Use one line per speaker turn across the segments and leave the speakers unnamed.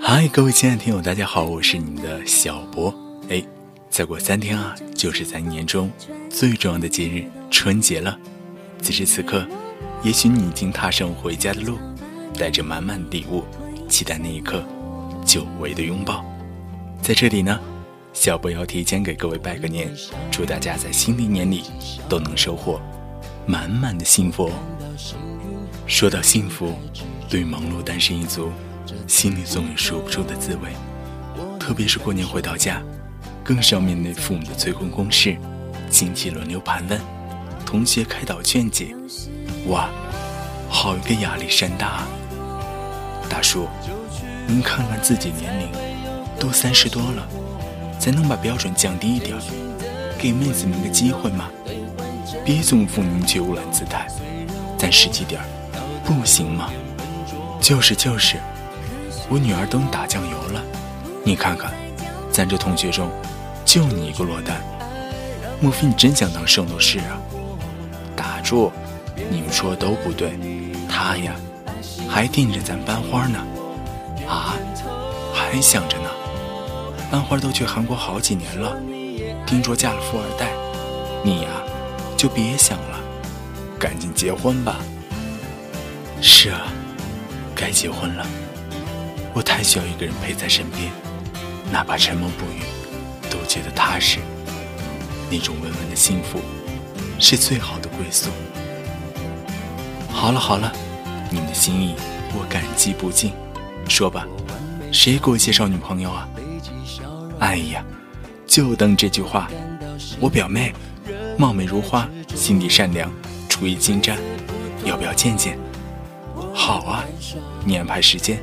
嗨，各位亲爱的听友，大家好，我是你们的小博。哎，再过三天啊，就是咱年中最重要的节日春节了。此时此刻，也许你已经踏上回家的路，带着满满的礼物，期待那一刻久违的拥抱。在这里呢，小博要提前给各位拜个年，祝大家在新的一年里都能收获满满的幸福哦。说到幸福，对忙碌单身一族。心里总有说不出的滋味，特别是过年回到家，更是要面对父母的催婚攻势，亲戚轮流盘问，同学开导劝解，哇，好一个压力山大啊！大叔，您看看自己年龄，都三十多了，咱能把标准降低一点，给妹子们个机会吗？别总负您却无兰姿态，咱实际点儿，不行吗？就是就是。我女儿都打酱油了，你看看，咱这同学中，就你一个落单，莫非你真想当圣斗士啊？打住，你们说的都不对，他呀，还惦着咱班花呢，啊，还想着呢。班花都去韩国好几年了，听说嫁了富二代，你呀，就别想了，赶紧结婚吧。是啊，该结婚了。我太需要一个人陪在身边，哪怕沉默不语，都觉得踏实。那种稳稳的幸福，是最好的归宿。好了好了，你们的心意我感激不尽。说吧，谁给我介绍女朋友啊？哎呀，就等这句话。我表妹，貌美如花，心地善良，厨艺精湛，要不要见见？好啊，你安排时间。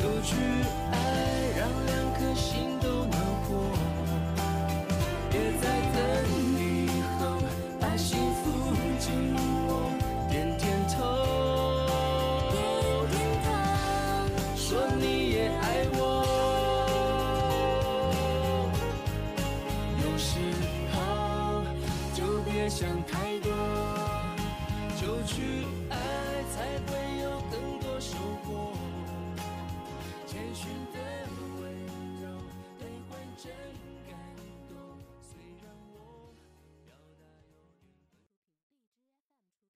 就去爱，让两颗心都暖和。别再等以后，把幸福紧握，点点头，说你也爱我。有时候就别想太